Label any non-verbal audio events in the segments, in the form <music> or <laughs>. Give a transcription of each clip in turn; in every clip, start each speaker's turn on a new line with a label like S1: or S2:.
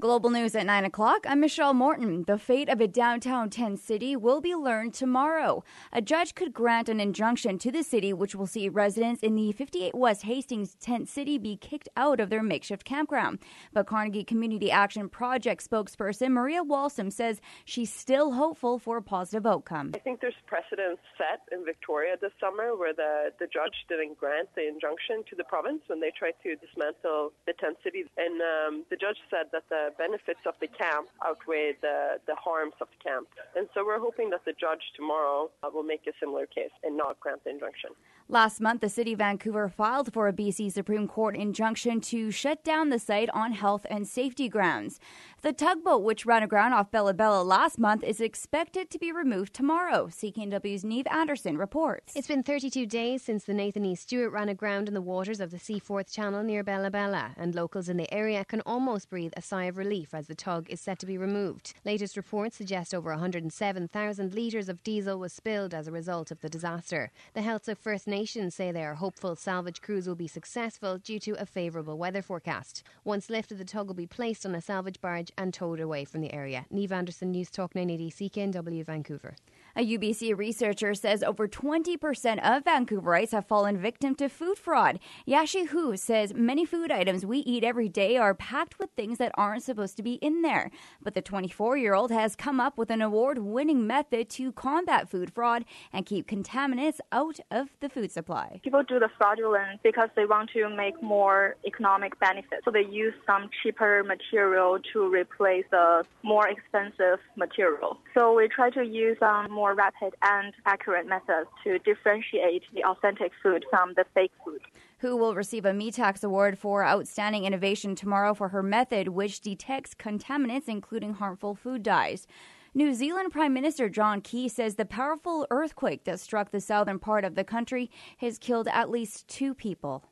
S1: Global news at 9 o'clock. I'm Michelle Morton. The fate of a downtown tent city will be learned tomorrow. A judge could grant an injunction to the city, which will see residents in the 58 West Hastings tent city be kicked out of their makeshift campground. But Carnegie Community Action Project spokesperson Maria Wallstam says she's still hopeful for a positive outcome.
S2: I think there's precedent set in Victoria this summer where the, the judge didn't grant the injunction to the province when they tried to dismantle the tent city. And um, the judge said that the benefits of the camp outweigh the, the harms of the camp. And so we're hoping that the judge tomorrow uh, will make a similar case and not grant the injunction.
S1: Last month, the city of Vancouver filed for a BC Supreme Court injunction to shut down the site on health and safety grounds. The tugboat, which ran aground off Bella Bella last month, is expected to be removed tomorrow. CKNW's Neve Anderson reports.
S3: It's been 32 days since the Nathan E. Stewart ran aground in the waters of the Seaforth Channel near Bella Bella, and locals in the area can almost breathe a sigh of relief as the tug is set to be removed. Latest reports suggest over 107,000 litres of diesel was spilled as a result of the disaster. The Heiltsuk First Nations say they are hopeful salvage crews will be successful due to a favourable weather forecast. Once lifted, the tug will be placed on a salvage barge and towed away from the area. Neve Anderson, News Talk 980 CKNW Vancouver.
S1: A UBC researcher says over 20% of Vancouverites have fallen victim to food fraud. Yashi Hu says many food items we eat every day are packed with things that aren't supposed to be in there. But the 24 year old has come up with an award winning method to combat food fraud and keep contaminants out of the food supply.
S4: People do the fraudulent because they want to make more economic benefits. So they use some cheaper material to replace the more expensive material. So we try to use um, more rapid and accurate methods to differentiate the authentic food from the fake food.
S1: Hu will receive a Mitacs award for outstanding innovation tomorrow for her method, which detects contaminants, including harmful food dyes. New Zealand Prime Minister John Key says the powerful earthquake that struck the southern part of the country has killed at least two people.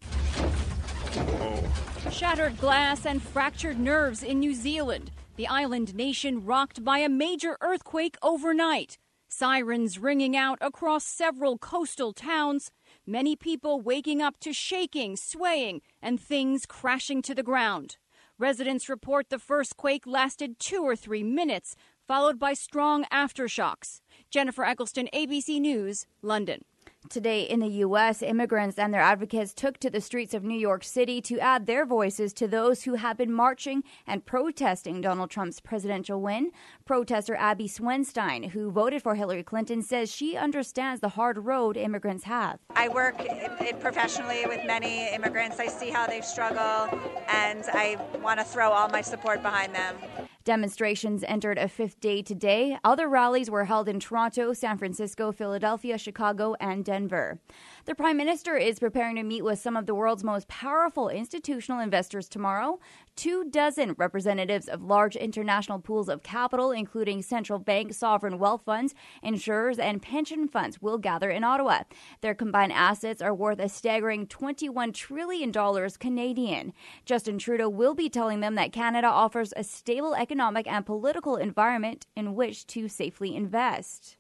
S5: Shattered glass and fractured nerves in New Zealand. The island nation rocked by a major earthquake overnight. Sirens ringing out across several coastal towns. Many people waking up to shaking, swaying, and things crashing to the ground. Residents report the first quake lasted two or three minutes, followed by strong aftershocks. Jennifer Eccleston, ABC News, London.
S1: Today in the U.S., immigrants and their advocates took to the streets of New York City to add their voices to those who have been marching and protesting Donald Trump's presidential win. Protester Abby Swenstein, who voted for Hillary Clinton, says she understands the hard road immigrants have.
S6: I work professionally with many immigrants. I see how they struggle, and I want to throw all my support behind them.
S1: Demonstrations entered a fifth day today. Other rallies were held in Toronto, San Francisco, Philadelphia, Chicago, and Denver. The Prime Minister is preparing to meet with some of the world's most powerful institutional investors tomorrow. Two dozen representatives of large international pools of capital, including central bank, sovereign wealth funds, insurers, and pension funds, will gather in Ottawa. Their combined assets are worth a staggering $21 trillion Canadian. Justin Trudeau will be telling them that Canada offers a stable economic and political environment in which to safely invest.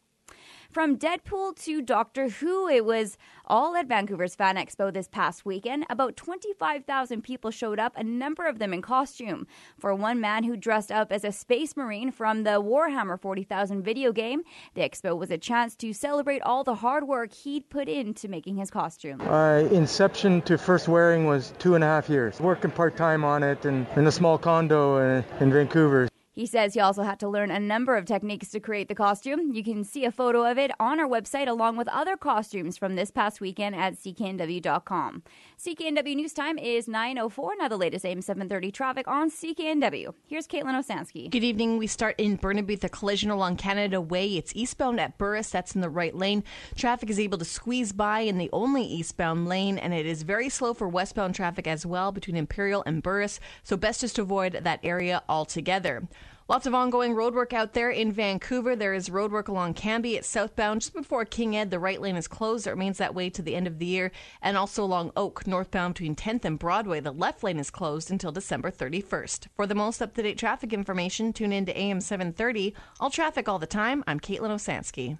S1: From Deadpool to Doctor Who, it was all at Vancouver's Fan Expo this past weekend. About 25,000 people showed up, a number of them in costume. For one man who dressed up as a space marine from the Warhammer 40,000 video game, the expo was a chance to celebrate all the hard work he'd put into making his costume.
S7: Uh, inception to first wearing was two and a half years. Working part time on it and in a small condo in, in Vancouver.
S1: He says he also had to learn a number of techniques to create the costume. You can see a photo of it on our website along with other costumes from this past weekend at cknw.com. CKNW News Time is 9.04. Now the latest AM 730 traffic on CKNW. Here's Caitlin Osansky.
S8: Good evening. We start in Burnaby a collision along Canada Way. It's eastbound at Burris. That's in the right lane. Traffic is able to squeeze by in the only eastbound lane, and it is very slow for westbound traffic as well between Imperial and Burris. So best just to avoid that area altogether. Lots of ongoing roadwork out there in Vancouver. There is roadwork along Cambie. It's southbound just before King Ed. The right lane is closed. It remains that way to the end of the year. And also along Oak, northbound between 10th and Broadway. The left lane is closed until December 31st. For the most up to date traffic information, tune in to AM 730. All traffic all the time. I'm Caitlin Osansky.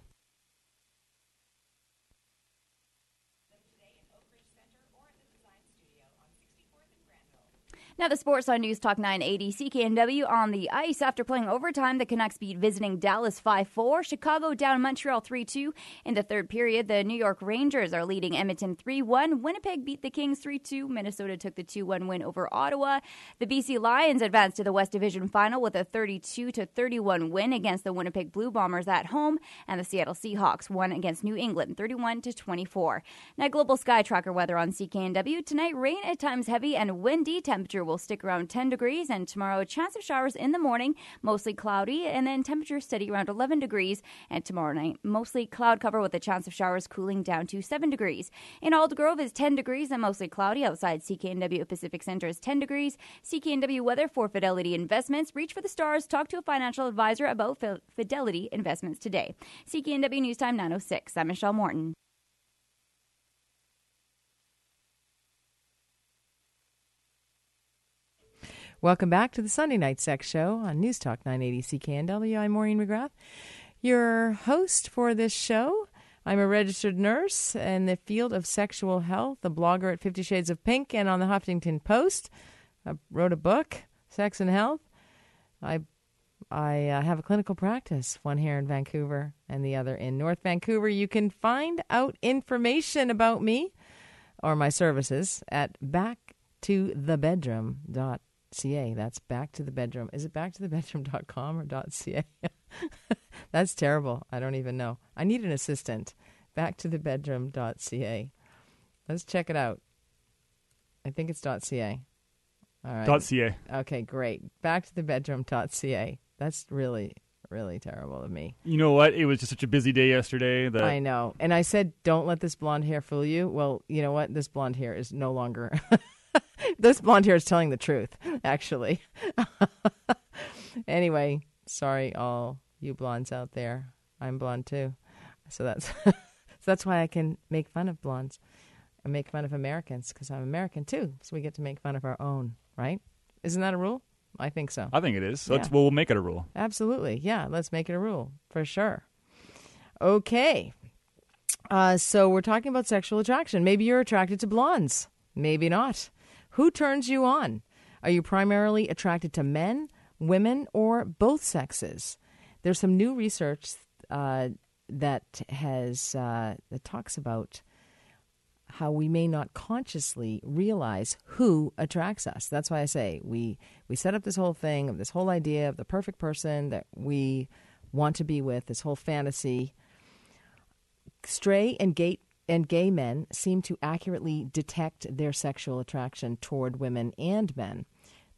S1: Now, the sports on News Talk 980 CKNW on the ice. After playing overtime, the Canucks beat visiting Dallas 5 4. Chicago down Montreal 3 2. In the third period, the New York Rangers are leading Edmonton 3 1. Winnipeg beat the Kings 3 2. Minnesota took the 2 1 win over Ottawa. The BC Lions advanced to the West Division final with a 32 31 win against the Winnipeg Blue Bombers at home. And the Seattle Seahawks won against New England 31 24. Now, global sky tracker weather on CKNW. Tonight, rain at times heavy and windy. Temperature will stick around 10 degrees, and tomorrow, a chance of showers in the morning, mostly cloudy, and then temperature steady around 11 degrees. And tomorrow night, mostly cloud cover with a chance of showers cooling down to 7 degrees. In Aldergrove is 10 degrees and mostly cloudy. Outside CKNW Pacific Center is 10 degrees. CKNW weather for Fidelity Investments. Reach for the stars. Talk to a financial advisor about Fidelity Investments today. CKNW News Time 906. I'm Michelle Morton.
S9: Welcome back to the Sunday Night Sex Show on News Talk 980 CKNW. I'm Maureen McGrath, your host for this show. I'm a registered nurse in the field of sexual health, a blogger at Fifty Shades of Pink and on the Huffington Post. I wrote a book, Sex and Health. I I uh, have a clinical practice, one here in Vancouver and the other in North Vancouver. You can find out information about me or my services at backtothebedroom.com ca. That's back to the bedroom. Is it back to the bedroom.com or .ca? <laughs> That's terrible. I don't even know. I need an assistant. Back to the bedroom.ca. Let's check it out. I think it's .ca. All right.
S10: .ca.
S9: Okay, great. Back to the bedroom.ca. That's really really terrible of me.
S10: You know what? It was just such a busy day yesterday that
S9: I know. And I said, "Don't let this blonde hair fool you." Well, you know what? This blonde hair is no longer <laughs> this blonde hair is telling the truth, actually. <laughs> anyway, sorry, all you blondes out there. I'm blonde too, so that's <laughs> so that's why I can make fun of blondes and make fun of Americans because I'm American too. So we get to make fun of our own, right? Isn't that a rule? I think so.
S10: I think it is. Let's well, we'll make it a rule.
S9: Absolutely, yeah. Let's make it a rule for sure. Okay. Uh, so we're talking about sexual attraction. Maybe you're attracted to blondes. Maybe not. Who turns you on? Are you primarily attracted to men, women, or both sexes? There's some new research uh, that has uh, that talks about how we may not consciously realize who attracts us. That's why I say we we set up this whole thing of this whole idea of the perfect person that we want to be with, this whole fantasy. Stray and gay and gay men seem to accurately detect their sexual attraction toward women and men,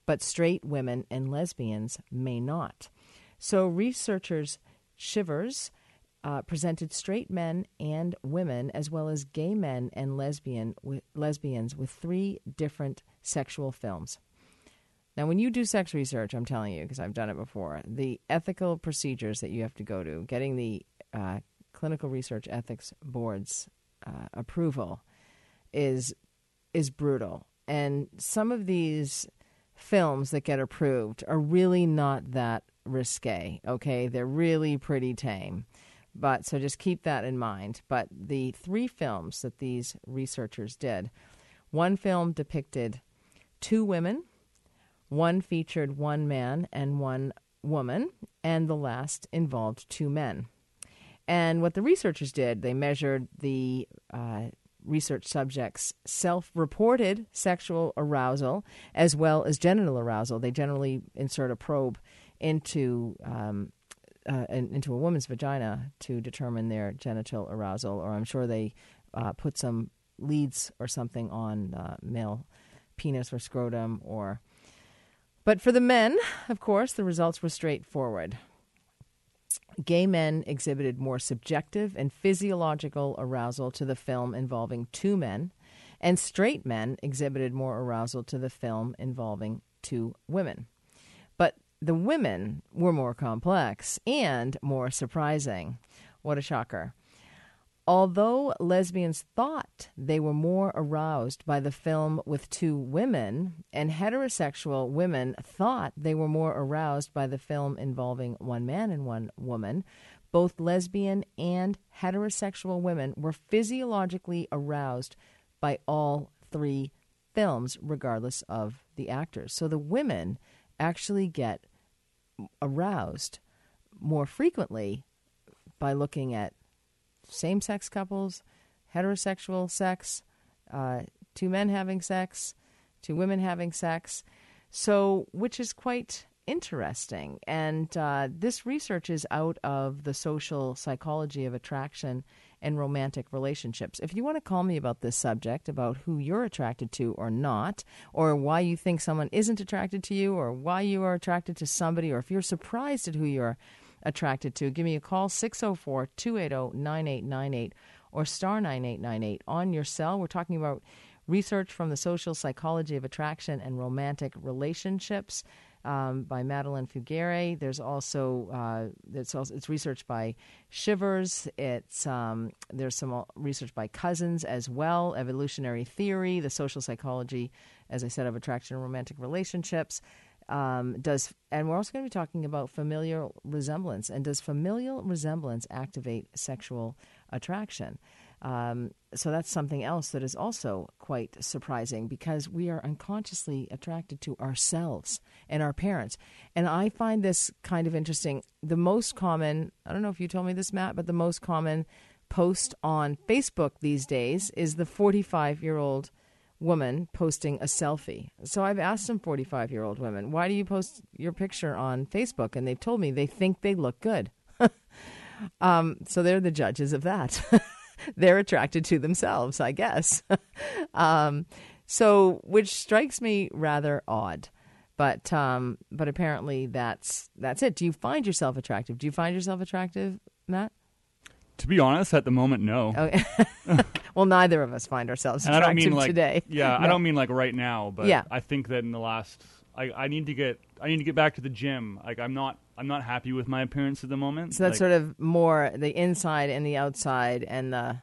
S9: but straight women and lesbians may not. So, researchers Chivers uh, presented straight men and women, as well as gay men and lesbian with, lesbians, with three different sexual films. Now, when you do sex research, I'm telling you, because I've done it before, the ethical procedures that you have to go to, getting the uh, clinical research ethics boards uh, approval is is brutal. And some of these films that get approved are really not that risque. Okay, they're really pretty tame. But so just keep that in mind. But the three films that these researchers did, one film depicted two women, one featured one man and one woman, and the last involved two men. And what the researchers did, they measured the uh, research subjects' self reported sexual arousal as well as genital arousal. They generally insert a probe into. Um, uh, into a woman's vagina to determine their genital arousal, or I'm sure they uh, put some leads or something on uh, male penis or scrotum, or. But for the men, of course, the results were straightforward gay men exhibited more subjective and physiological arousal to the film involving two men, and straight men exhibited more arousal to the film involving two women. But the women were more complex and more surprising. What a shocker. Although lesbians thought they were more aroused by the film with two women, and heterosexual women thought they were more aroused by the film involving one man and one woman, both lesbian and heterosexual women were physiologically aroused by all three films, regardless of the actors. So the women actually get aroused more frequently by looking at same sex couples, heterosexual sex, uh, two men having sex, two women having sex. So, which is quite interesting. And uh, this research is out of the social psychology of attraction and romantic relationships. If you want to call me about this subject, about who you're attracted to or not, or why you think someone isn't attracted to you, or why you are attracted to somebody, or if you're surprised at who you're to, give me a call 604 280 9898 or star 9898 on your cell. We're talking about research from the social psychology of attraction and romantic relationships um, by Madeleine Fugère. There's also uh, it's also it's research by Chivers. It's um, there's some research by Cousins as well. Evolutionary theory, the social psychology, as I said, of attraction and romantic relationships. Um, does and we're also going to be talking about familial resemblance and does familial resemblance activate sexual attraction? Um, so that's something else that is also quite surprising because we are unconsciously attracted to ourselves and our parents. And I find this kind of interesting. The most common, I don't know if you told me this, Matt, but the most common post on Facebook these days is the 45 year old woman posting a selfie. So I've asked some 45 year old women, why do you post your picture on Facebook? And they've told me they think they look good. <laughs> um, so they're the judges of that. <laughs> they're attracted to themselves, I guess. <laughs> um, so, which strikes me rather odd. But um, but apparently that's that's it. Do you find yourself attractive? Do you find yourself attractive, Matt?
S10: To be honest, at the moment, no. <laughs>
S9: Okay. <laughs> well, neither of us find ourselves
S10: and
S9: attractive
S10: I don't mean like,
S9: today.
S10: Yeah,
S9: no.
S10: I don't mean like right now, but
S9: yeah.
S10: I think that in the last, I, I need to get, I need to get back to the gym. Like I'm not, I'm not happy with my appearance at the moment.
S9: So that's
S10: like,
S9: sort of more the inside and the outside and the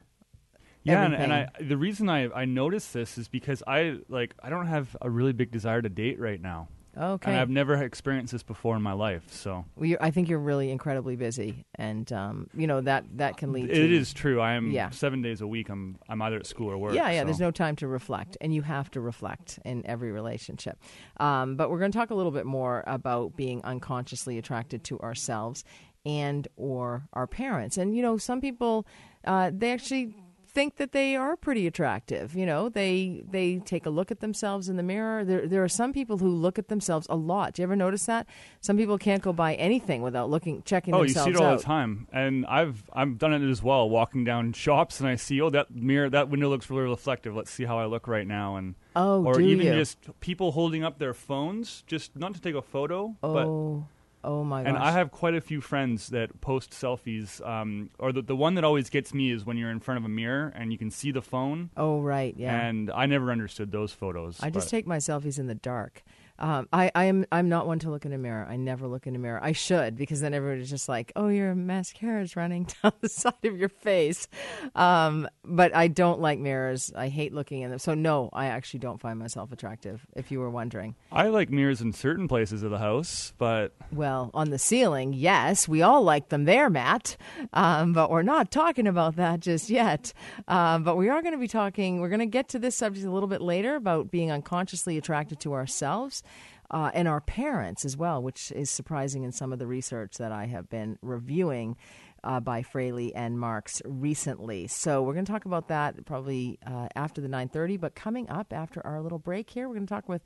S10: yeah, and, and I the reason I I noticed this is because I like I don't have a really big desire to date right now.
S9: Okay.
S10: And I've never experienced this before in my life, so
S9: Well, you're, I think you're really incredibly busy, and um, you know that that can lead.
S10: it
S9: to,
S10: is true. I am
S9: Yeah.
S10: seven days a week. I'm I'm either at school or work.
S9: Yeah, yeah.
S10: so.
S9: There's no time to reflect, and you have to reflect in every relationship. Um, but we're going to talk a little bit more about being unconsciously attracted to ourselves and or our parents. And you know, some people uh, they actually think that they are pretty attractive. You know, they they take a look at themselves in the mirror. There there are some people who look at themselves a lot. Do you ever notice that? Some people can't go by anything without looking checking
S10: Oh, you see it all
S9: out.
S10: the time, and I've I've done it as well. Walking down shops, and I see, oh, that mirror, that window looks really reflective. Let's see how I look right now, and
S9: Oh,
S10: or even
S9: you?
S10: just people holding up their phones, just not to take a photo, but
S9: oh. Oh, my gosh.
S10: and I have quite a few friends that post selfies. Um, or the the one that always gets me is when you're in front of a mirror and you can see the phone.
S9: Oh right, yeah.
S10: And I never understood those photos.
S9: I just
S10: but-
S9: take my selfies in the dark. Um, I, I am I'm not one to look in a mirror. I never look in a mirror. I should because then everybody's just like, "Oh, your mascara is running <laughs> down the side of your face." Um, but I don't like mirrors. I hate looking in them. So no, I actually don't find myself attractive. If you were wondering,
S10: I like mirrors in certain places of the house, but
S9: well, on the ceiling, yes, we all like them there, Matt. Um, but we're not talking about that just yet. Um, but we are going to be talking. We're going to get to this subject a little bit later about being unconsciously attracted to ourselves. Uh, and our parents as well, which is surprising in some of the research that I have been reviewing uh, by Fraley and Marks recently. So we're going to talk about that probably uh, after the 9:30. But coming up after our little break here, we're going to talk with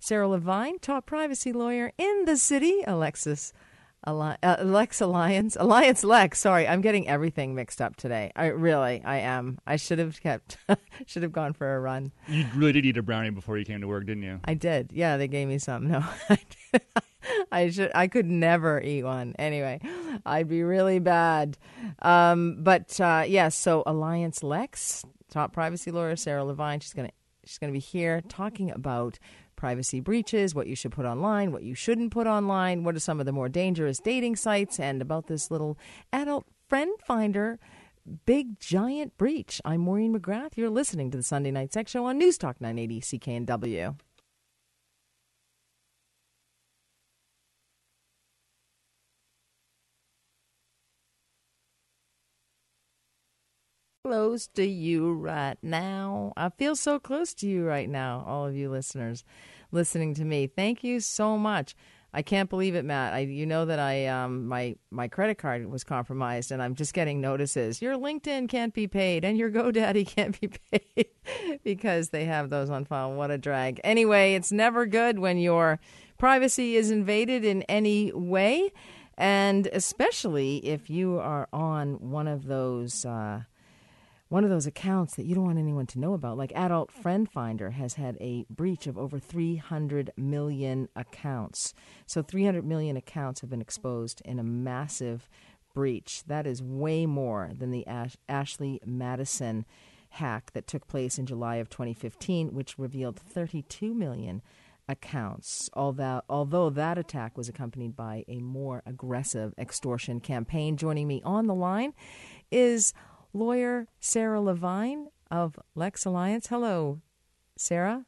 S9: Sarah Levine, top privacy lawyer in the city, Alexis. Alli- uh, Lex Alliance, Alliance Lex. Sorry, I'm getting everything mixed up today. I really, I am. I should have kept, <laughs> should have gone for a run.
S10: you really did eat a brownie before you came to work, didn't you?
S9: I did. Yeah, they gave me some. No, <laughs> <laughs> I should. I could never eat one. Anyway, I'd be really bad. Um, but uh, yeah, so Alliance Lex, top privacy lawyer Sarah Levine. She's gonna she's gonna be here talking about privacy breaches, what you should put online, what you shouldn't put online, what are some of the more dangerous dating sites, and about this little adult friend finder big giant breach. I'm Maureen McGrath. You're listening to the Sunday Night Sex Show on News Talk 980 CKNW. Close to you right now. I feel so close to you right now, all of you listeners listening to me. Thank you so much. I can't believe it, Matt. I, you know that I um, my my credit card was compromised, and I'm just getting notices. Your LinkedIn can't be paid, and your GoDaddy <laughs> can't be paid <laughs> because they have those on file. What a drag. Anyway, it's never good when your privacy is invaded in any way, and especially if you are on one of those. Uh, one of those accounts that you don't want anyone to know about, like Adult Friend Finder, has had a breach of over 300 million accounts. So 300 million accounts have been exposed in a massive breach. That is way more than the Ash- Ashley Madison hack that took place in July of 2015, which revealed 32 million accounts. Although, although that attack was accompanied by a more aggressive extortion campaign. Joining me on the line is lawyer Sarah Levine of Lex Alliance. Hello, Sarah.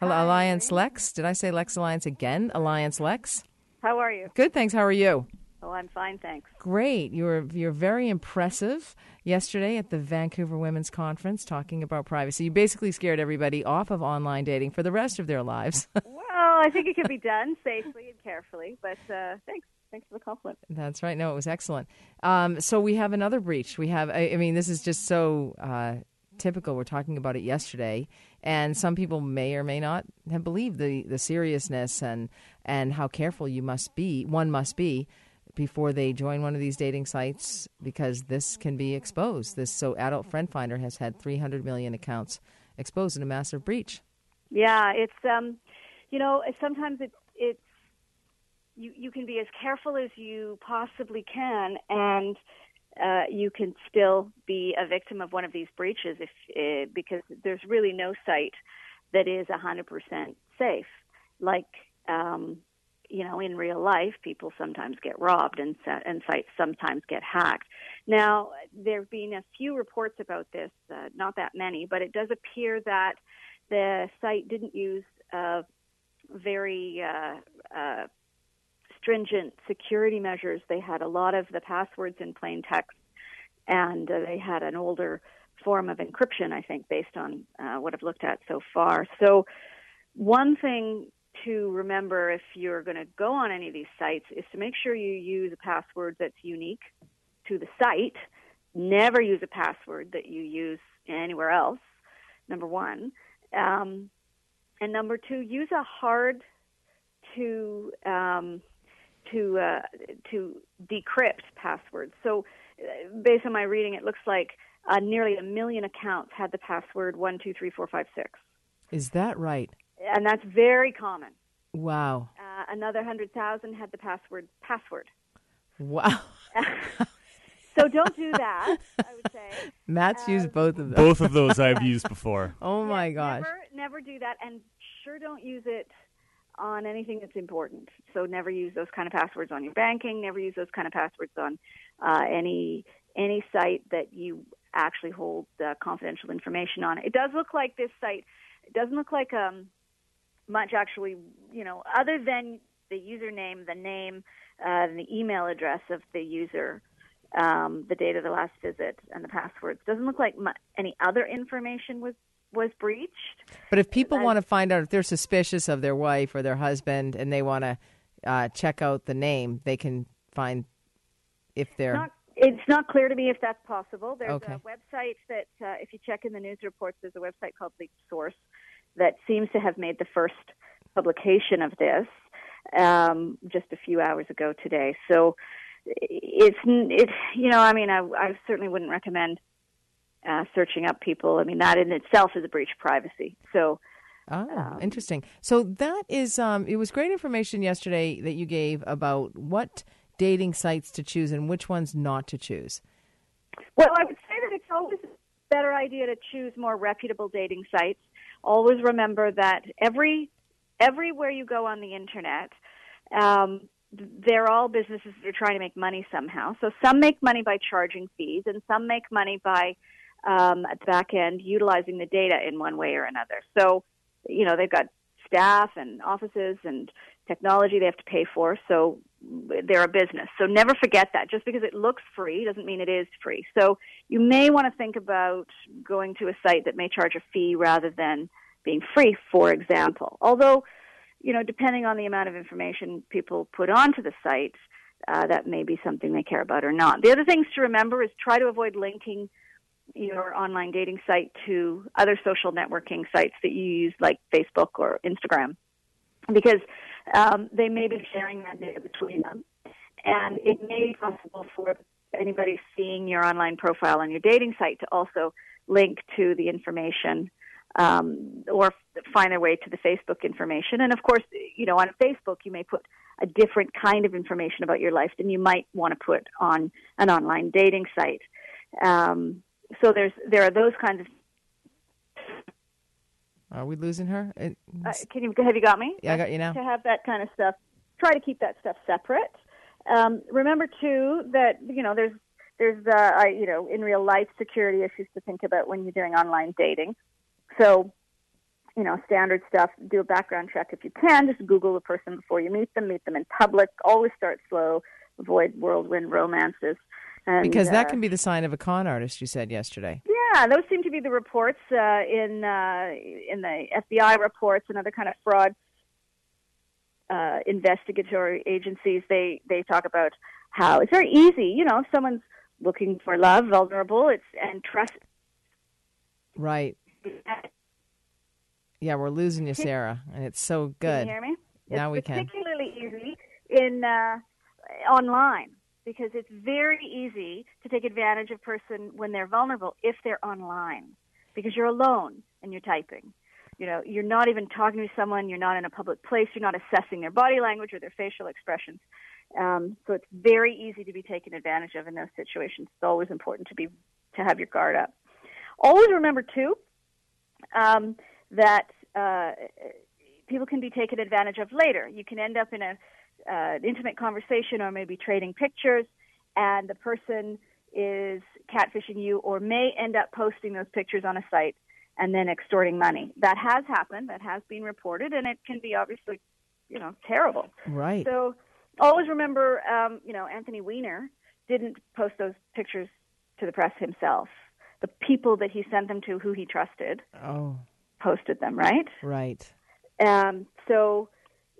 S9: Hello,
S11: Hi.
S9: Alliance Lex. Did I say Lex Alliance again? Alliance Lex.
S11: How are you?
S9: Good, thanks. How are you?
S11: Oh, I'm fine, thanks.
S9: Great. You're you're very impressive yesterday at the Vancouver Women's Conference talking about privacy. You basically scared everybody off of online dating for the rest of their lives. <laughs>
S11: well, I think it can be done safely and carefully, but uh, thanks. Thanks for the compliment.
S9: That's right. No, it was excellent. Um, so we have another breach. We have. I, I mean, this is just so uh, typical. We're talking about it yesterday, and some people may or may not have believed the the seriousness and and how careful you must be. One must be before they join one of these dating sites because this can be exposed. This so Adult Friend Finder has had 300 million accounts exposed in a massive breach.
S11: Yeah, it's um, you know, sometimes it it's you you can be as careful as you possibly can, and uh, you can still be a victim of one of these breaches if uh, because there's really no site that is 100% safe. Like um, you know, in real life, people sometimes get robbed and and sites sometimes get hacked. Now, there have been a few reports about this, uh, not that many, but it does appear that the site didn't use very uh, uh, stringent security measures. They had a lot of the passwords in plain text, and uh, they had an older form of encryption, I think, based on uh, what I've looked at so far. So, one thing to remember if you're going to go on any of these sites is to make sure you use a password that's unique to the site. Never use a password that you use anywhere else, number one. Um, and number two, use a hard to um, to uh, to decrypt passwords. So, uh, based on my reading, it looks like uh, nearly a million accounts had the password one two three four five six.
S9: Is that right?
S11: And that's very common.
S9: Wow.
S11: Uh, another hundred thousand had the password password.
S9: Wow. <laughs>
S11: so don't do that. I would say.
S9: Matt's
S11: Uh,
S9: used both of those.
S10: Both of those I've <laughs> used before.
S9: Oh my gosh.
S11: Never, never do that, and sure don't use it on anything that's important. So never use those kind of passwords on your banking. Never use those kind of passwords on uh, any any site that you actually hold uh, confidential information on. It does look like this site. It doesn't look like um, much actually. You know, other than the username, the name, uh, and the email address of the user. Um, the date of the last visit and the passwords doesn't look like mu- any other information was was breached.
S9: But if people want to find out if they're suspicious of their wife or their husband and they want to uh, check out the name, they can find if they're.
S11: Not, it's not clear to me if that's possible. There's
S9: Okay.
S11: a website that, uh, if you check in the news reports, there's a website called Leaked Source that seems to have made the first publication of this um, just a few hours ago today. So it's it's you know I mean I, I certainly wouldn't recommend uh, searching up people. I mean that in itself is a breach of privacy. So.
S9: Oh, interesting. So that is, um, it was great information yesterday that you gave about what dating sites to choose and which ones not to choose.
S11: Well, I would say that it's always a better idea to choose more reputable dating sites. Always remember that every everywhere you go on the internet, um, they're all businesses that are trying to make money somehow. So some make money by charging fees, and some make money by um, at the back end utilizing the data in one way or another. So you know they've got staff and offices and technology they have to pay for. So they're a business. So never forget that. Just because it looks free doesn't mean it is free. So you may want to think about going to a site that may charge a fee rather than being free, for example. Although, you know, depending on the amount of information people put onto the site, uh, that may be something they care about or not. The other things to remember is try to avoid linking your online dating site to other social networking sites that you use like Facebook or Instagram because um, they may be sharing that data between them. And it may be possible for anybody seeing your online profile on your dating site to also link to the information um, or find their way to the Facebook information. And of course, you know, on Facebook, you may put a different kind of information about your life than you might want to put on an online dating site. Um, so there's there are those kinds of.
S9: Are we losing her?
S11: Uh, can you have you got me?
S9: Yeah, I got you now.
S11: To have that kind of stuff, try to keep that stuff separate. Um, remember too that you know there's there's uh, I, you know in real life security issues to think about when you're doing online dating. So you know, standard stuff. Do a background check if you can. Just Google the person before you meet them. Meet them in public. Always start slow. Avoid whirlwind romances. And,
S9: because that
S11: uh,
S9: can be the sign of a con artist. You said yesterday.
S11: Yeah, those seem to be the reports uh, in uh, in the FBI reports and other kind of fraud uh, investigatory agencies. They they talk about how it's very easy. You know, if someone's looking for love, vulnerable, it's and trust.
S9: Right. Yeah, we're losing you, Sarah, and it's so good.
S11: Can you hear me?
S9: Now
S11: it's
S9: we can.
S11: particularly easy in uh, online because it's very easy to take advantage of a person when they're vulnerable if they're online because you're alone and you're typing. You know, you're not even talking to someone, you're not in a public place, you're not assessing their body language or their facial expressions. Um, so it's very easy to be taken advantage of in those situations. It's always important to be to have your guard up. Always remember too um, that uh, people can be taken advantage of later. You can end up in a uh, intimate conversation or maybe trading pictures, and the person is catfishing you or may end up posting those pictures on a site and then extorting money. That has happened. That has been reported, and it can be obviously, you know, terrible.
S9: Right.
S11: So always remember, um, you know, Anthony Weiner didn't post those pictures to the press himself. The people that he sent them to, who he trusted,
S9: Oh,
S11: posted them. Right.
S9: right.
S11: Um, so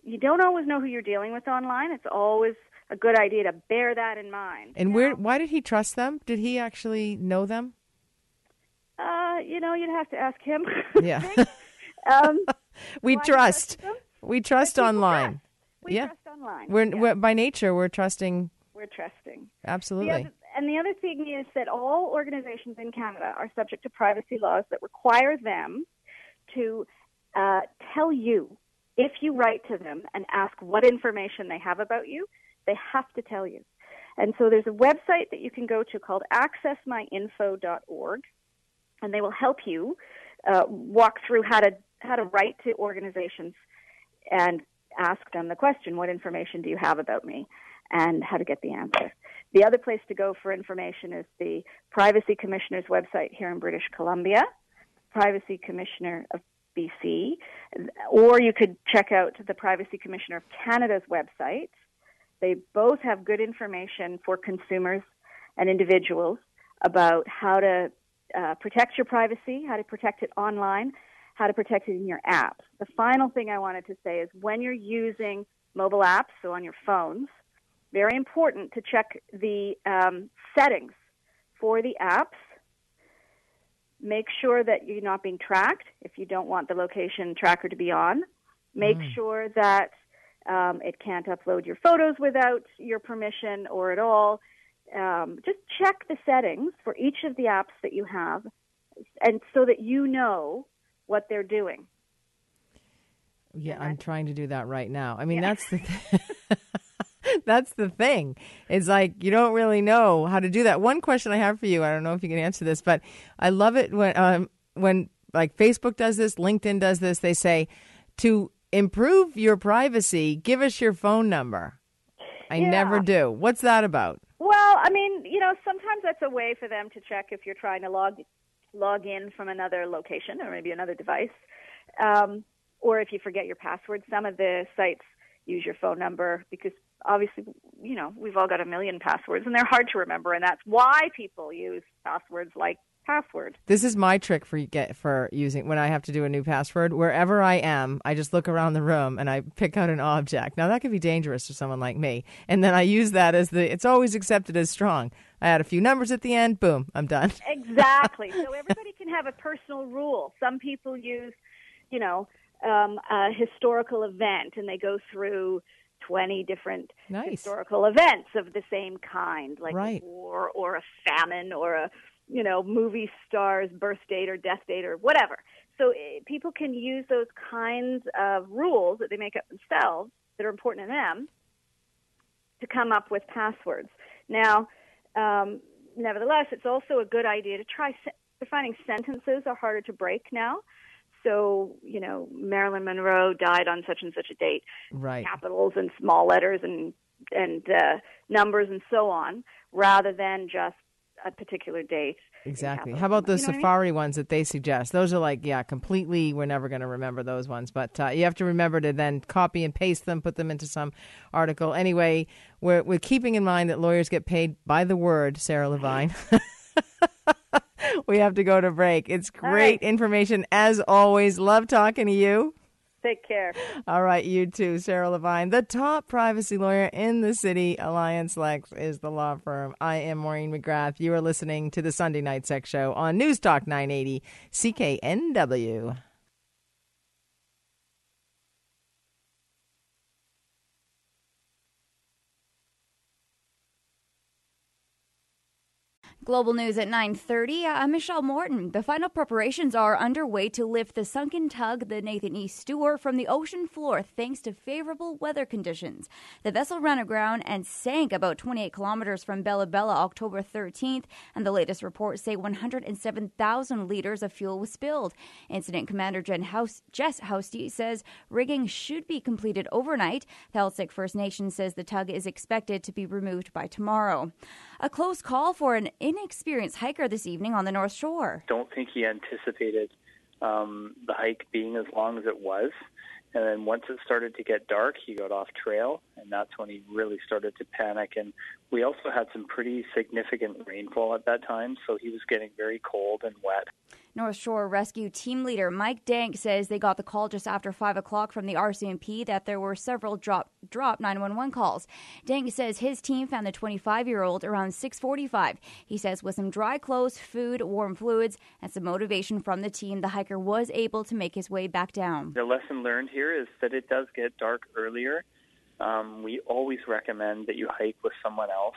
S11: you don't always know who you're dealing with online. It's always a good idea to bear that in mind.
S9: And where? Why did he trust them? Did he actually know them?
S11: Uh, you know, you'd have to ask him.
S9: Yeah. <laughs>
S11: um, <laughs>
S9: we trust.
S11: trust?
S9: We trust online.
S11: trust. We
S9: yeah.
S11: trust online.
S9: We're,
S11: Yeah.
S9: we're by nature we're trusting.
S11: We're trusting.
S9: Absolutely.
S11: The other, and the other thing is that all organizations in Canada are subject to privacy laws that require them to uh, tell you if you write to them and ask what information they have about you, they have to tell you. And so there's a website that you can go to called accessmyinfo.org, and they will help you uh, walk through how to how to write to organizations and ask them the question, what information do you have about me? And how to get the answer. The other place to go for information is the Privacy Commissioner's website here in British Columbia, Privacy Commissioner of Or you could check out the Privacy Commissioner of Canada's website. They both have good information for consumers and individuals about how to uh, protect your privacy, how to protect it online, how to protect it in your apps. The final thing I wanted to say is when you're using mobile apps, so on your phones, very important to check the um, settings for the apps. Make sure that you're not being tracked if you don't want the location tracker to be on. Make
S9: Mm.
S11: sure that um, it can't upload your photos without your permission or at all. Um, just check the settings for each of the apps that you have, and so that you know what they're doing.
S9: Yeah, I'm trying to do that right now. I mean, that's the th- <laughs> <laughs> <laughs> that's the thing. It's like you don't really know how to do that. One question I have for you, I don't know if you can answer this, but I love it when um, when like Facebook does this, LinkedIn does this. They say to improve your privacy, give us your phone number. I
S11: Yeah.
S9: never do. What's that about?
S11: Well, I mean, you know, sometimes that's a way for them to check if you're trying to log log in from another location or maybe another device, um, or if you forget your password. Some of the sites use your phone number because obviously, you know, we've all got a million passwords and they're hard to remember, and that's why people use passwords like password.
S9: This is my trick for get for using when I have to do a new password. Wherever I am, I just look around the room and I pick out an object. Now that could be dangerous for someone like me, and then I use that as the. It's always accepted as strong. I add a few numbers at the end. Boom, I'm done. <laughs>
S11: Exactly. so everybody can have a personal rule. Some people use, you know, um, a historical event, and they go through 20 different
S9: nice.
S11: historical events of the same kind, like
S9: right.
S11: a war or a famine or a you know, movie star's birth date or death date or whatever. So uh, people can use those kinds of rules that they make up themselves that are important to them to come up with passwords. Now, um, nevertheless, it's also a good idea to try se- defining sentences are harder to break now. So, you know, Marilyn Monroe died on such and such a date.
S9: Right.
S11: Capitals and small letters and and uh, numbers and so on, rather than just a particular date.
S9: Exactly. How about those
S11: you know
S9: safari
S11: I mean?
S9: ones that they suggest? Those are like, yeah, completely. We're never going to remember those ones, but uh, you have to remember to then copy and paste them, put them into some article. Anyway, we're we're keeping in mind that lawyers get paid by the word. Sarah Levine. <laughs> we have to go to break. It's great
S11: right.
S9: information as always. Love talking to you.
S11: Take care.
S9: All right, you too, Sarah Levine, the top privacy lawyer in the city. Alliance Lex is the law firm. I am Maureen McGrath. You are listening to the Sunday Night Sex Show on News Talk 980 CKNW.
S1: Global news at 9:30. Uh, I'm Michelle Morton. The final preparations are underway to lift the sunken tug, the Nathan E. Stewart, from the ocean floor thanks to favorable weather conditions. The vessel ran aground and sank about 28 kilometers from Bella Bella October 13th, and the latest reports say 107,000 liters of fuel was spilled. Incident Commander Jen House, Jess Housty says rigging should be completed overnight. The Heiltsuk First Nation says the tug is expected to be removed by tomorrow. A close call for an inexperienced hiker this evening on the North Shore.
S12: Don't think he anticipated um, the hike being as long as it was. And then once it started to get dark, he got off trail, and that's when he really started to panic. And we also had some pretty significant rainfall at that time, so he was getting very cold and wet.
S1: North Shore Rescue Team Leader Mike Danks says they got the call just after 5 o'clock from the RCMP that there were several drop, drop 911 calls. Danks says his team found the 25-year-old around 645. He says with some dry clothes, food, warm fluids, and some motivation from the team, the hiker was able to make his way back down.
S12: The lesson learned here is that it does get dark earlier. Um, we always recommend that you hike with someone else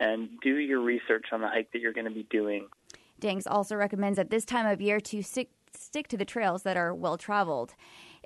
S12: and do your research on the hike that you're going to be doing.
S1: Danks also recommends at this time of year to stick, stick to the trails that are well traveled.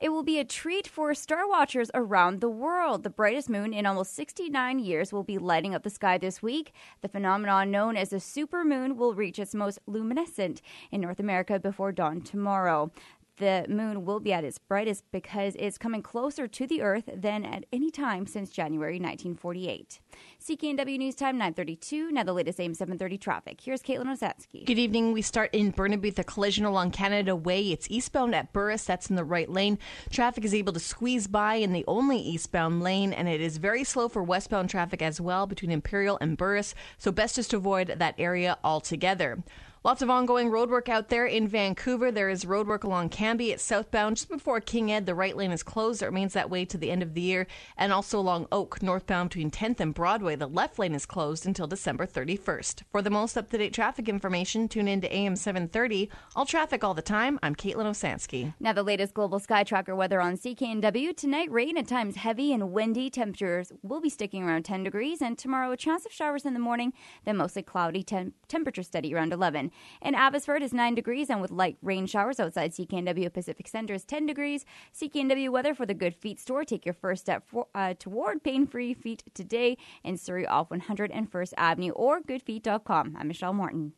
S1: It will be a treat for star watchers around the world. The brightest moon in almost 69 years will be lighting up the sky this week. The phenomenon known as a supermoon will reach its most luminescent in North America before dawn tomorrow the moon will be at its brightest because it's coming closer to the Earth than at any time since January 1948. CKNW News Time 932. Now the latest AM 730 traffic. Here's Caitlin Osatsky.
S8: Good evening. We start in Burnaby a collision along Canada Way. It's eastbound at Burris. That's in the right lane. Traffic is able to squeeze by in the only eastbound lane, and it is very slow for westbound traffic as well between Imperial and Burris. So best just to avoid that area altogether. Lots of ongoing roadwork out there in Vancouver. There is roadwork along Cambie. It's southbound just before King Ed. The right lane is closed. It remains that way to the end of the year. And also along Oak, northbound between 10th and Broadway. The left lane is closed until December 31st. For the most up to date traffic information, tune in to AM 730. All traffic all the time. I'm Caitlin Osansky.
S1: Now, the latest global sky tracker weather on CKNW. Tonight, rain at times heavy and windy. Temperatures will be sticking around 10 degrees. And tomorrow, a chance of showers in the morning, then mostly cloudy. Tem- temperature steady around 11. In Abbotsford is 9 degrees and with light rain showers outside CKNW Pacific Center is 10 degrees. CKNW weather for the Good Feet store. Take your first step for, uh, toward pain-free feet today in Surrey off 101st Avenue or goodfeet.com. I'm Michelle Morton.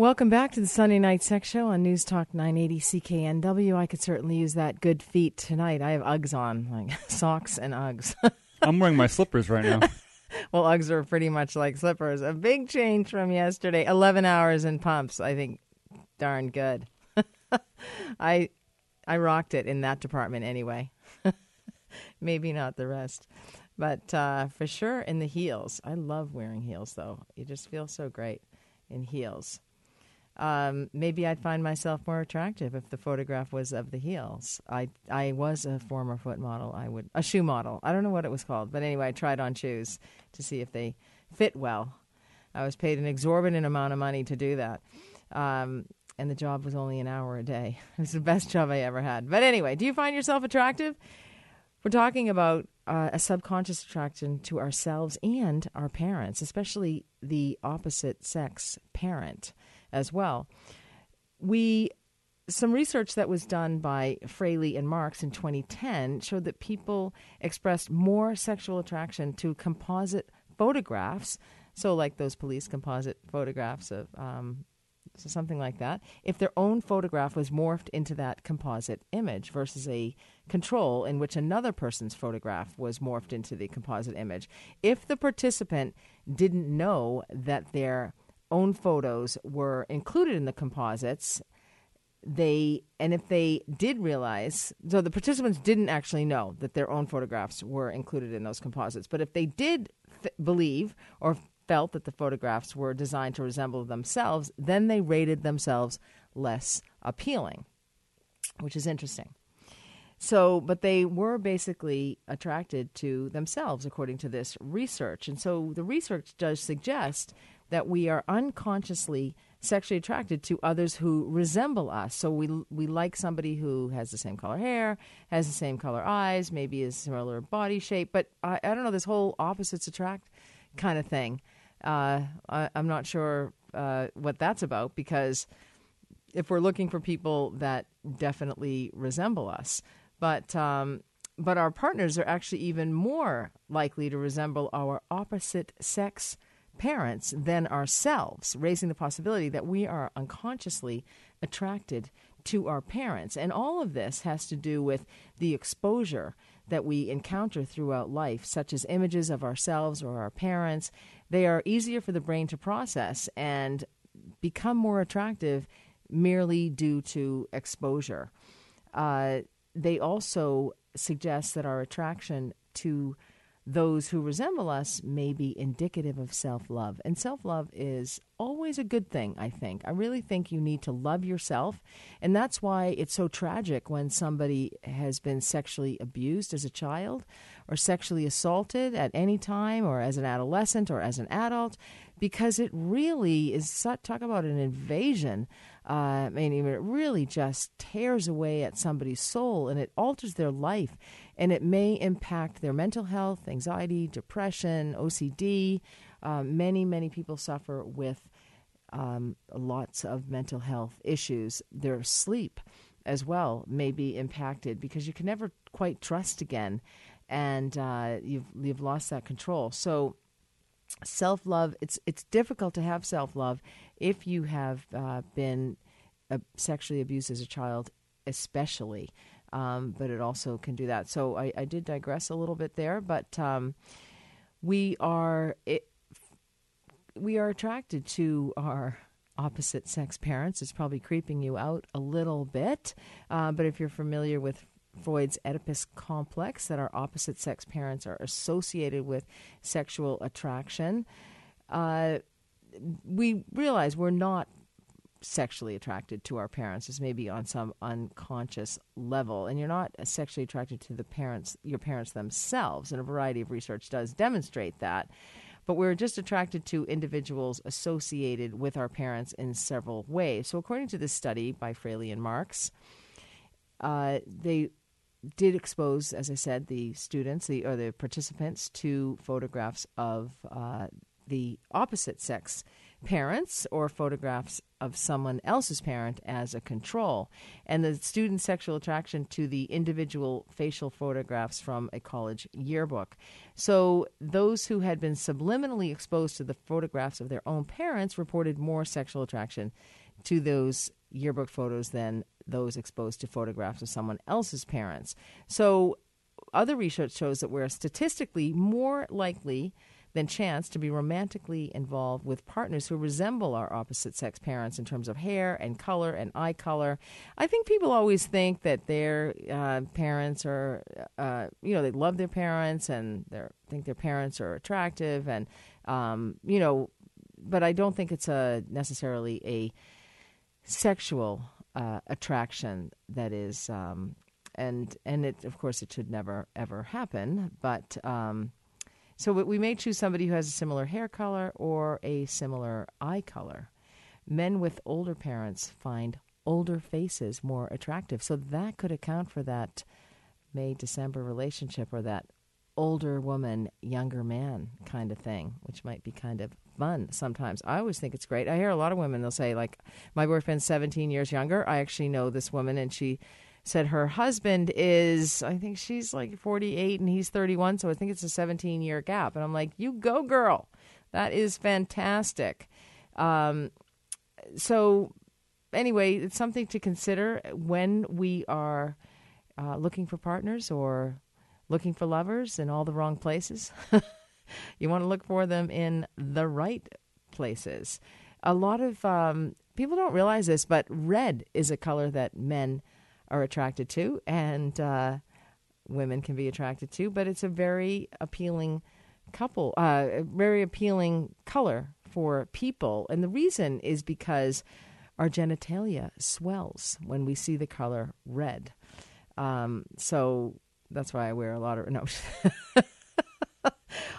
S9: Welcome back to the Sunday Night Sex Show on News Talk 980 CKNW. I could certainly use that good feet tonight. I have Uggs on, like <laughs> socks and Uggs. <laughs>
S10: I'm wearing my slippers right now. <laughs>
S9: well, Uggs are pretty much like slippers. A big change from yesterday. 11 hours in pumps. I think darn good. I I rocked it in that department anyway. Maybe not the rest. But uh, for sure in the heels. I love wearing heels though. You just feel so great in heels. Um, maybe I'd find myself more attractive if the photograph was of the heels. I I was a former foot model. I would a shoe model. I don't know what it was called, but anyway, I tried on shoes to see if they fit well. I was paid an exorbitant amount of money to do that. Um, and the job was only an hour a day. <laughs> It was the best job I ever had. But anyway, do you find yourself attractive? We're talking about uh, a subconscious attraction to ourselves and our parents, especially the opposite sex parent as well. We some research that was done by Fraley and Marks in 2010 showed that people expressed more sexual attraction to composite photographs, so like those police composite photographs of um, so something like that, if their own photograph was morphed into that composite image versus a control in which another person's photograph was morphed into the composite image. If the participant didn't know that their own photos were included in the composites, they and if they did realize so the participants didn't actually know that their own photographs were included in those composites but if they did th- believe or felt that the photographs were designed to resemble themselves, then they rated themselves less appealing, which is interesting. So, but they were basically attracted to themselves, according to this research. And so the research does suggest that we are unconsciously sexually attracted to others who resemble us. So we we like somebody who has the same color hair, has the same color eyes, maybe is similar body shape. But I, I don't know this whole opposites attract kind of thing. Uh, I, am not sure uh, what that's about because if we're looking for people that definitely resemble us, but um, but our partners are actually even more likely to resemble our opposite sex parents than ourselves, raising the possibility that we are unconsciously attracted to our parents. And all of this has to do with the exposure that we encounter throughout life, such as images of ourselves or our parents, they are easier for the brain to process and become more attractive merely due to exposure. Uh, they also suggest that our attraction to those who resemble us may be indicative of self love. And self love is always a good thing, I think. I really think you need to love yourself. And that's why it's so tragic when somebody has been sexually abused as a child or sexually assaulted at any time or as an adolescent or as an adult, because it really is talk about an invasion. Uh, I mean, it really just tears away at somebody's soul and it alters their life and it may impact their mental health, anxiety, depression, OCD. Uh, many, many people suffer with um, lots of mental health issues. Their sleep as well may be impacted because you can never quite trust again, and uh, you've you've lost that control. So self love it's it's difficult to have self love if you have uh, been uh, sexually abused as a child, especially um, but it also can do that. So I, I did digress a little bit there, but um, we are it, we are attracted to our opposite sex parents. It's probably creeping you out a little bit, uh, but if you're familiar with Freud's Oedipus complex, that our opposite sex parents are associated with sexual attraction. Uh, we realize we're not sexually attracted to our parents. Is maybe on some unconscious level. And you're not sexually attracted to the parents your parents themselves. And a variety of research does demonstrate that. But we're just attracted to individuals associated with our parents in several ways. So according to this study by Fraley and Marks uh, they did expose, as I said, the students the, or the participants to photographs of uh, the opposite sex parents or photographs of someone else's parent as a control, and the student's sexual attraction to the individual facial photographs from a college yearbook. So, those who had been subliminally exposed to the photographs of their own parents reported more sexual attraction to those yearbook photos than those exposed to photographs of someone else's parents. So, other research shows that we're statistically more likely than chance to be romantically involved with partners who resemble our opposite sex parents in terms of hair and color and eye color. I think people always think that their uh, parents are, uh, you know, they love their parents and they think their parents are attractive and, um, you know, but I don't think it's a necessarily a sexual uh, attraction that is um, and and it of course it should never ever happen but um, so we may choose somebody who has a similar hair color or a similar eye color. Men with older parents find older faces more attractive. So that could account for that May December relationship or that older woman, younger man kind of thing, which might be kind of fun sometimes. I always think it's great. I hear a lot of women, they'll say, like, my boyfriend's 17 years younger. I actually know this woman and she said her husband is, I think she's like 48 and he's 31, so I think it's a 17 year gap. And I'm like, you go, girl. That is fantastic. Um, so, anyway, it's something to consider when we are uh, looking for partners or looking for lovers in all the wrong places. <laughs> you want to look for them in the right places. A lot of um, people don't realize this, but red is a color that men are attracted to, and uh, women can be attracted to. But it's a very appealing couple, uh, very appealing color for people, and the reason is because our genitalia swells when we see the color red. Um, so that's why I wear a lot of no. <laughs>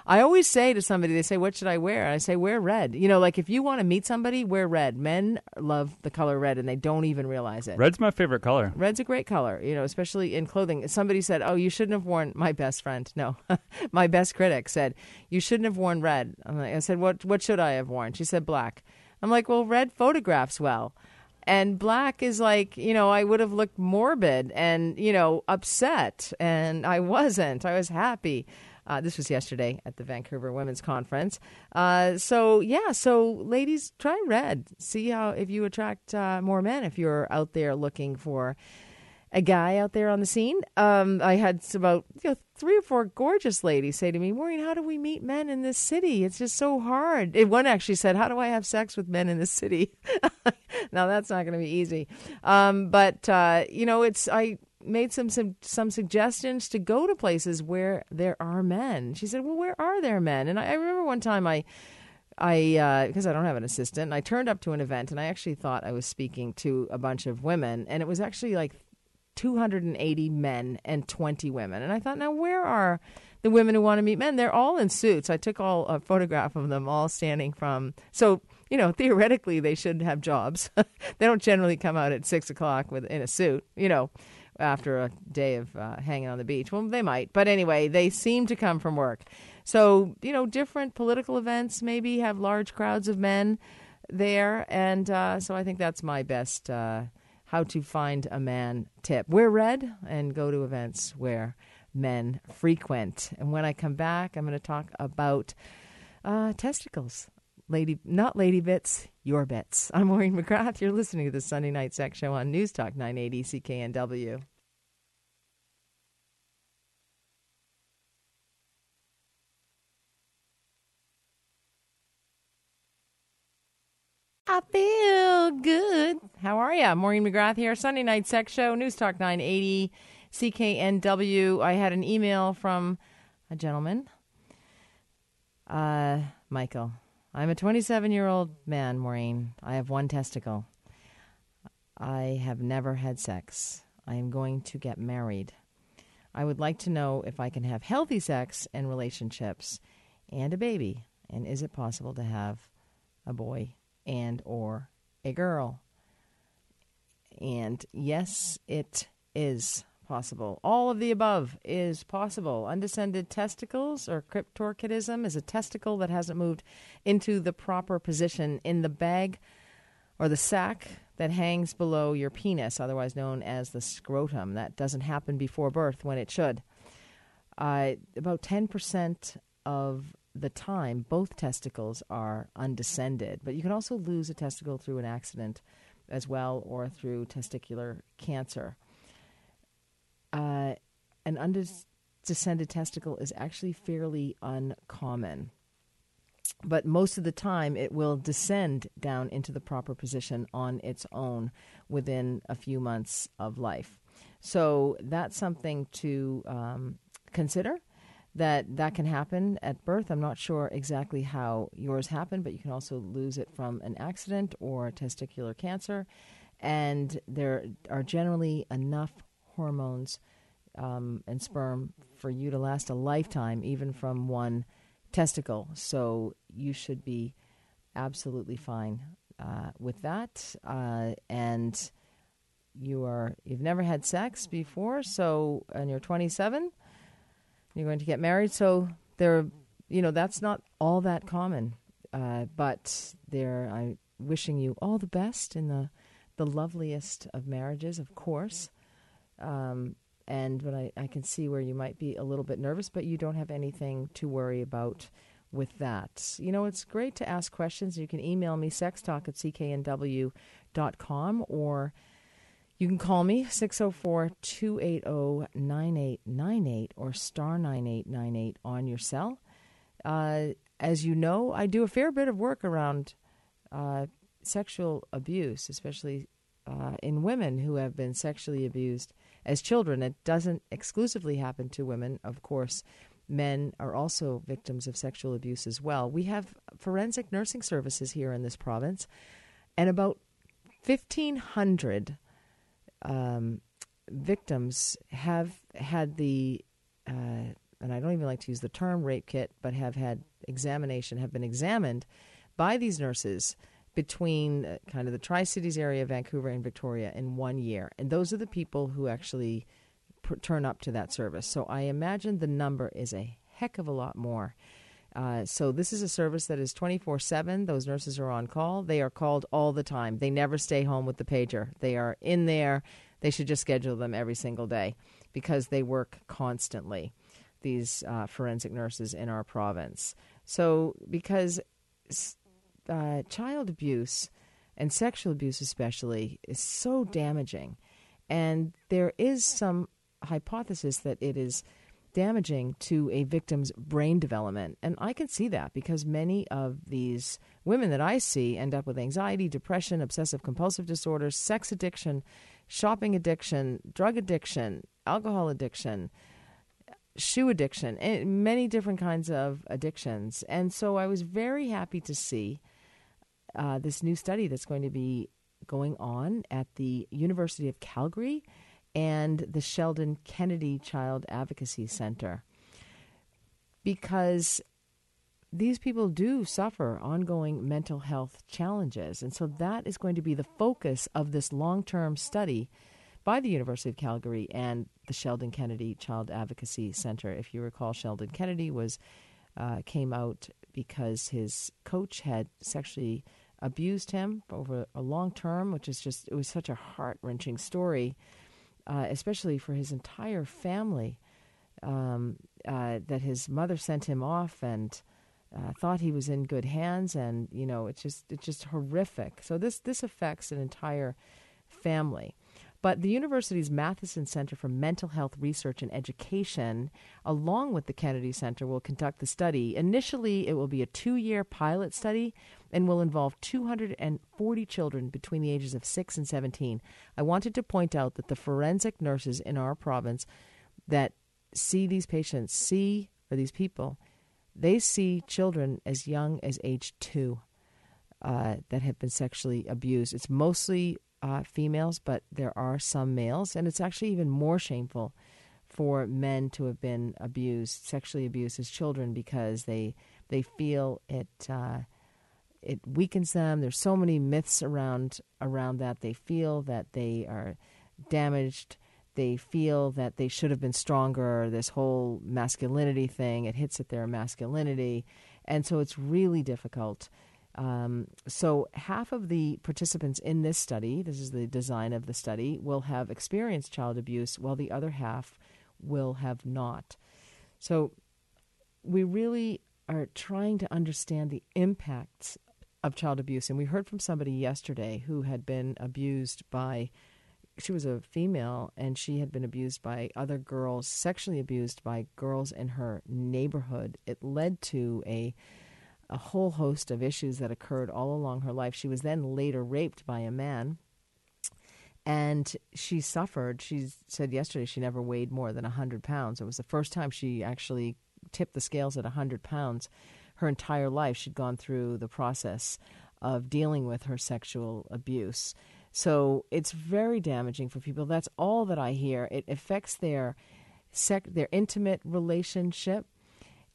S9: I always say to somebody, they say, "What should I wear?" And I say, "Wear red." You know, like if you want to meet somebody, wear red. Men love the color red, and they don't even realize it.
S10: Red's my favorite color.
S9: Red's a great color, you know, especially in clothing. Somebody said, "Oh, you shouldn't have worn." My best friend, no, <laughs> my best critic said, "You shouldn't have worn red." Like, I said, "What? What should I have worn?" She said, "Black." I'm like, "Well, red photographs well." and black is like you know i would have looked morbid and you know upset and i wasn't i was happy uh, this was yesterday at the Vancouver Women's Conference. Uh, so yeah, so ladies, try red. See how if you attract uh, more men if you're out there looking for a guy out there on the scene. Um, I had about you know, three or four gorgeous ladies say to me, Maureen, how do we meet men in this city? It's just so hard. And one actually said, How do I have sex with men in the city? <laughs> now that's not going to be easy. Um, but uh, you know, it's I made some, some some suggestions to go to places where there are men. She said, "Well, where are there men?" And I, I remember one time I. I uh, because I don't have an assistant, I turned up to an event and I actually thought I was speaking to a bunch of women, and it was actually like 280 men and 20 women. And I thought, now where are the women who want to meet men? They're all in suits. I took all a photograph of them all standing from. So you know, theoretically they should have jobs. <laughs> they don't generally come out at six o'clock with in a suit. You know, after a day of uh, hanging on the beach. Well, they might. But anyway, they seem to come from work. So, you know, different political events maybe have large crowds of men there. And uh, so I think that's my best uh, how to find a man tip. Wear red and go to events where men frequent. And when I come back, I'm going to talk about uh, testicles. Lady, not lady bits, your bits. I'm Maureen McGrath. You're listening to the Sunday Night Sex Show on News Talk 980 CKNW. Feel good. How are you? Maureen McGrath here. Sunday Night Sex Show, News Talk 980, CKNW. I had an email from a gentleman, uh, Michael. I'm a 27 year old man, Maureen. I have one testicle. I have never had sex. I am going to get married. I would like to know if I can have healthy sex and relationships and a baby. And is it possible to have a boy and or a girl. And yes, it is possible. All of the above is possible. Undescended testicles or cryptorchidism is a testicle that hasn't moved into the proper position in the bag or the sac that hangs below your penis, otherwise known as the scrotum. That doesn't happen before birth when it should. Uh, about 10% of the time, both testicles are undescended. But you can also lose a testicle through an accident as well or through testicular cancer. Uh, an undescended testicle is actually fairly uncommon. but most of the time it will descend down into the proper position on its own within a few months of life. So that's something to um, consider. That that can happen at birth. I'm not sure exactly how yours happened, but you can also lose it from an accident or testicular cancer. And there are generally enough hormones um, and sperm for you to last a lifetime, even from one testicle. So you should be absolutely fine uh, with that. Uh, and you are you've never had sex before, so and you're 27, you're going to get married. So there, you know, that's not all that common. Uh, but there, I'm wishing you all the best in the the loveliest of marriages, of course. Um, and but I, I can see where you might be a little bit nervous, but you don't have anything to worry about with that. You know, it's great to ask questions. You can email me, sextalk at cknw.com, or you can call me, 604 280 9898 or star 9898 on your cell. Uh, as you know, I do a fair bit of work around uh, sexual abuse, especially uh, in women who have been sexually abused as children. It doesn't exclusively happen to women, of course. Men are also victims of sexual abuse as well. We have forensic nursing services here in this province, and about 1,500 um, victims have had the, uh, and I don't even like to use the term rape kit, but have had examination, have been examined by these nurses between uh, kind of the Tri Cities area, of Vancouver and Victoria, in one year. And those are the people who actually pr- turn up to that service. So I imagine the number is a heck of a lot more. Uh, so this is a service that is 24/7. Those nurses are on call. They are called all the time. They never stay home with the pager. They are in there. They should just schedule them every single day because they work constantly. These uh, forensic nurses in our province. So because uh, child abuse and sexual abuse, especially, is so damaging. And there is some hypothesis that it is damaging to a victim's brain development. And I can see that because many of these women that I see end up with anxiety, depression, obsessive compulsive disorders, sex addiction, shopping addiction, drug addiction, alcohol addiction, shoe addiction, and many different kinds of addictions. And so I was very happy to see uh, this new study that's going to be going on at the University of Calgary and the Sheldon Kennedy Child Advocacy Center. Because these people do suffer ongoing mental health challenges. And so that is going to be the focus of this long term study by the University of Calgary and the Sheldon Kennedy Child Advocacy Center. If you recall, Sheldon Kennedy was uh, came out because his coach had sexually abused him over a long term, which is just, it was such a heart wrenching story, uh, especially for his entire family, um, uh, that his mother sent him off and uh, thought he was in good hands. And, you know, it's just, it's just horrific. So this, this affects an entire family. But the university's Mathison Center for Mental Health Research and Education, along with the Kennedy Center, will conduct the study. Initially, it will be a two year pilot study and will involve 240 children between the ages of 6 and 17. I wanted to point out that the forensic nurses in our province that see these patients, see, or these people, they see children as young as age two uh, that have been sexually abused. It's mostly uh, females, but there are some males, and it's actually even more shameful for men to have been abused, sexually abused as children, because they they feel it uh, it weakens them. There's so many myths around around that. They feel that they are damaged. They feel that they should have been stronger. This whole masculinity thing it hits at their masculinity, and so it's really difficult um, so, half of the participants in this study, this is the design of the study, will have experienced child abuse, while the other half will have not. So, we really are trying to understand the impacts of child abuse. And we heard from somebody yesterday who had been abused by, she was a female, and she had been abused by other girls, sexually abused by girls in her neighborhood. It led to a a whole host of issues that occurred all along her life. She was then later raped by a man. And she suffered. She said yesterday she never weighed more than 100 pounds. It was the first time she actually tipped the scales at 100 pounds. Her entire life, she'd gone through the process of dealing with her sexual abuse. So it's very damaging for people. That's all that I hear. It affects their sec- their intimate relationship.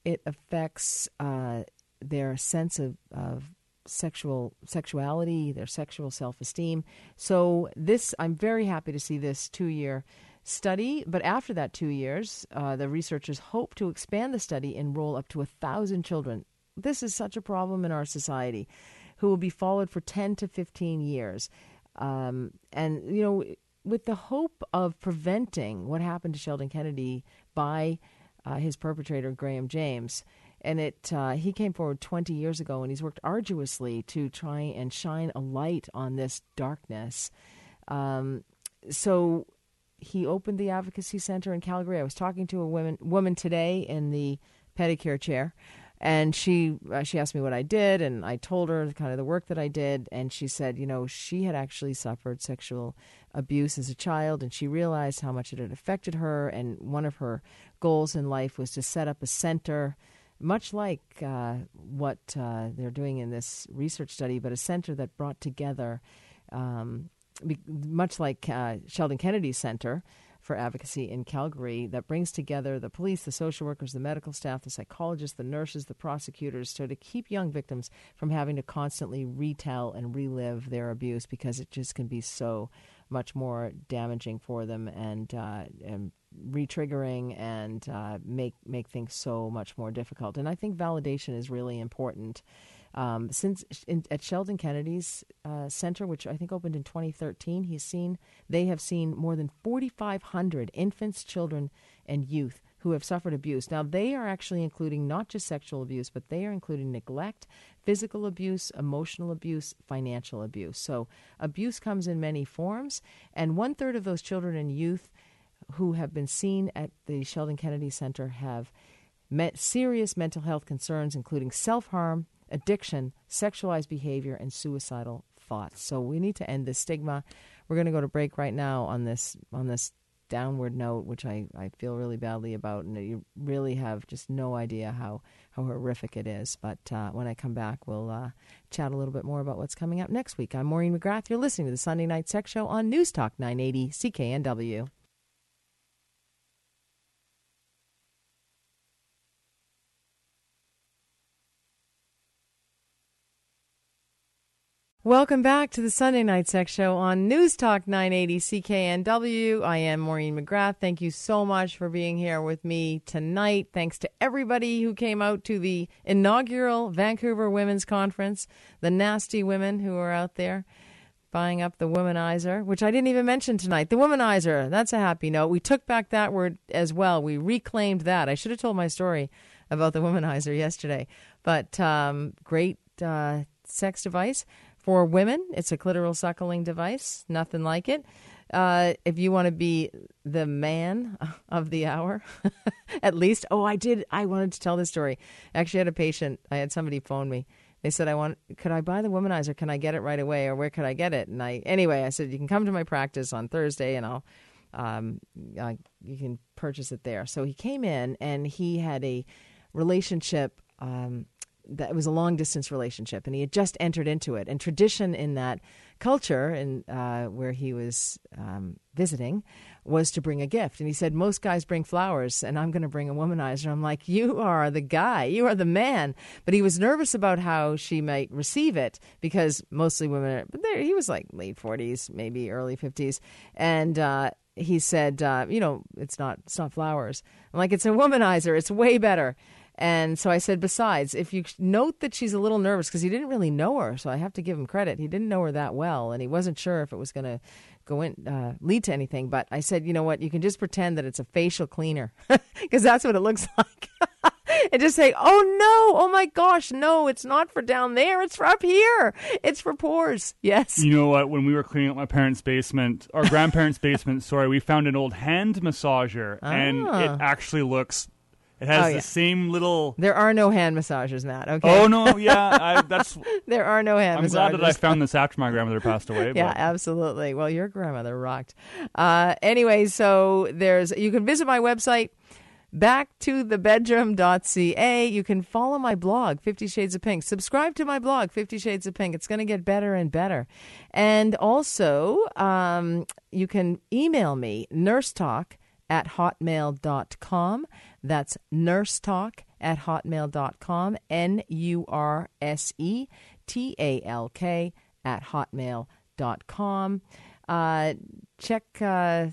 S9: It affects uh, their sense of, of sexual sexuality, their sexual self esteem. So this, I'm very happy to see this two year study. But after that two years, uh, the researchers hope to expand the study, and enroll up to a thousand children. This is such a problem in our society, who will be followed for 10 to 15 years. Um, and, you know, with the hope of preventing what happened to Sheldon Kennedy by uh, his perpetrator, Graham James. And it uh, he came forward 20 years ago, and he's worked arduously to try and shine a light on this darkness. Um, so he opened the advocacy center in Calgary. I was talking to a woman woman today in the pedicure chair, and she uh, she asked me what I did, and I told her kind of the work that I did, and she said, you know, she had actually suffered sexual abuse as a child, and she realized how much it had affected her, and one of her goals in life was to set up a center. Much like uh, what uh, they're doing in this research study, but a center that brought together, um, much like uh, Sheldon Kennedy Center, for Advocacy in Calgary that brings together the police, the social workers, the medical staff, the psychologists, the nurses, the prosecutors, so to keep young victims from having to constantly retell and relive their abuse because it just can be so much more damaging for them and, uh, and re-triggering and uh, make make things so much more difficult. And I think validation is really important. Um, since in, at Sheldon Kennedy's uh, center, which I think opened in 2013, he's seen they have seen more than 4,500 infants, children, and youth who have suffered abuse. Now they are actually including not just sexual abuse, but they are including neglect, physical abuse, emotional abuse, financial abuse. So abuse comes in many forms, and one third of those children and youth who have been seen at the Sheldon Kennedy Center have met serious mental health concerns, including self harm, addiction, sexualized behavior, and suicidal thoughts. So we need to end this stigma. We're going to go to break right now on this on this downward note, which I, I feel really badly about, and you really have just no idea how, how horrific it is. But uh, when I come back, we'll uh, chat a little bit more about what's coming up next week. I'm Maureen McGrath. You're listening to the Sunday Night Sex Show on News Talk 980 CKNW. Welcome back to the Sunday Night Sex Show on News Talk 980 CKNW. I am Maureen McGrath. Thank you so much for being here with me tonight. Thanks to everybody who came out to the inaugural Vancouver Women's Conference, the nasty women who are out there buying up the womanizer, which I didn't even mention tonight. The womanizer, that's a happy note. We took back that word as well. We reclaimed that. I should have told my story about the womanizer yesterday. But um, great uh, sex device. For women, it's a clitoral suckling device, nothing like it. Uh, if you want to be the man <laughs> of the hour, <laughs> at least. Oh, I did. I wanted to tell this story. I actually had a patient. I had somebody phone me. They said, "I want. Could I buy the womanizer? Can I get it right away, or where could I get it?" And I, anyway, I said, "You can come to my practice on Thursday, and I'll, um, you can purchase it there." So he came in, and he had a relationship. Um, that was a long distance relationship, and he had just entered into it. And tradition in that culture, and uh, where he was um, visiting, was to bring a gift. And he said, Most guys bring flowers, and I'm going to bring a womanizer. I'm like, You are the guy, you are the man. But he was nervous about how she might receive it because mostly women, are, but there, he was like late 40s, maybe early 50s. And, uh, he said, uh, you know, it's not it's not flowers. I'm like, it's a womanizer. It's way better. And so I said, besides, if you note that she's a little nervous, because he didn't really know her, so I have to give him credit. He didn't know her that well, and he wasn't sure if it was going to go in, uh, lead to anything. But I said, you know what? You can just pretend that it's a facial cleaner, <laughs> because that's what it looks <laughs> like. and just say, oh no, oh my gosh, no, it's not for down there, it's for up here, it's for pores. Yes.
S10: You know what? When we were cleaning up my parents' basement, our grandparents' <laughs> basement, sorry, we found an old hand massager, and
S9: Ah.
S10: it actually looks It has
S9: Oh,
S10: the
S9: yeah.
S10: same little.
S9: There are no hand massages, Matt. Okay.
S10: Oh no, yeah, I, <laughs> that's.
S9: there are no hand massages.
S10: I'm
S9: massagers.
S10: glad that I found this after my grandmother passed away. <laughs>
S9: Yeah,
S10: but-
S9: absolutely. Well, your grandmother rocked. Uh, anyway, so there's you can visit my website back to the bedroom.ca. You can follow my blog, Fifty Shades of Pink. Subscribe to my blog, Fifty Shades of Pink. It's going to get better and better. And also, um, you can email me, nursetalk at hotmail.com. That's nursetalk at hotmail.com. N U R S E T A L K at hotmail.com. Uh, check uh,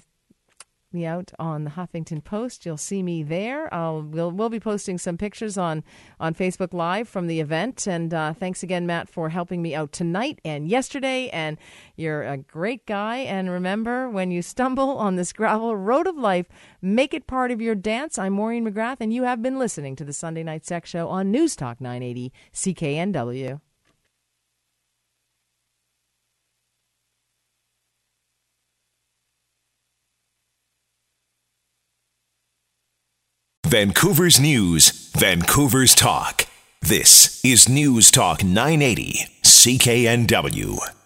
S9: me out on the Huffington Post. You'll see me there. I'll, we'll, we'll be posting some pictures on, on Facebook Live from the event. And uh, thanks again, Matt, for helping me out tonight and yesterday. And you're a great guy. And remember, when you stumble <laughs> on this gravel road of life, make it part of your dance. I'm Maureen McGrath, and you have been listening to the Sunday Night Sex Show on News Talk 980 CKNW.
S13: Vancouver's News, Vancouver's Talk. This is News Talk 980, CKNW.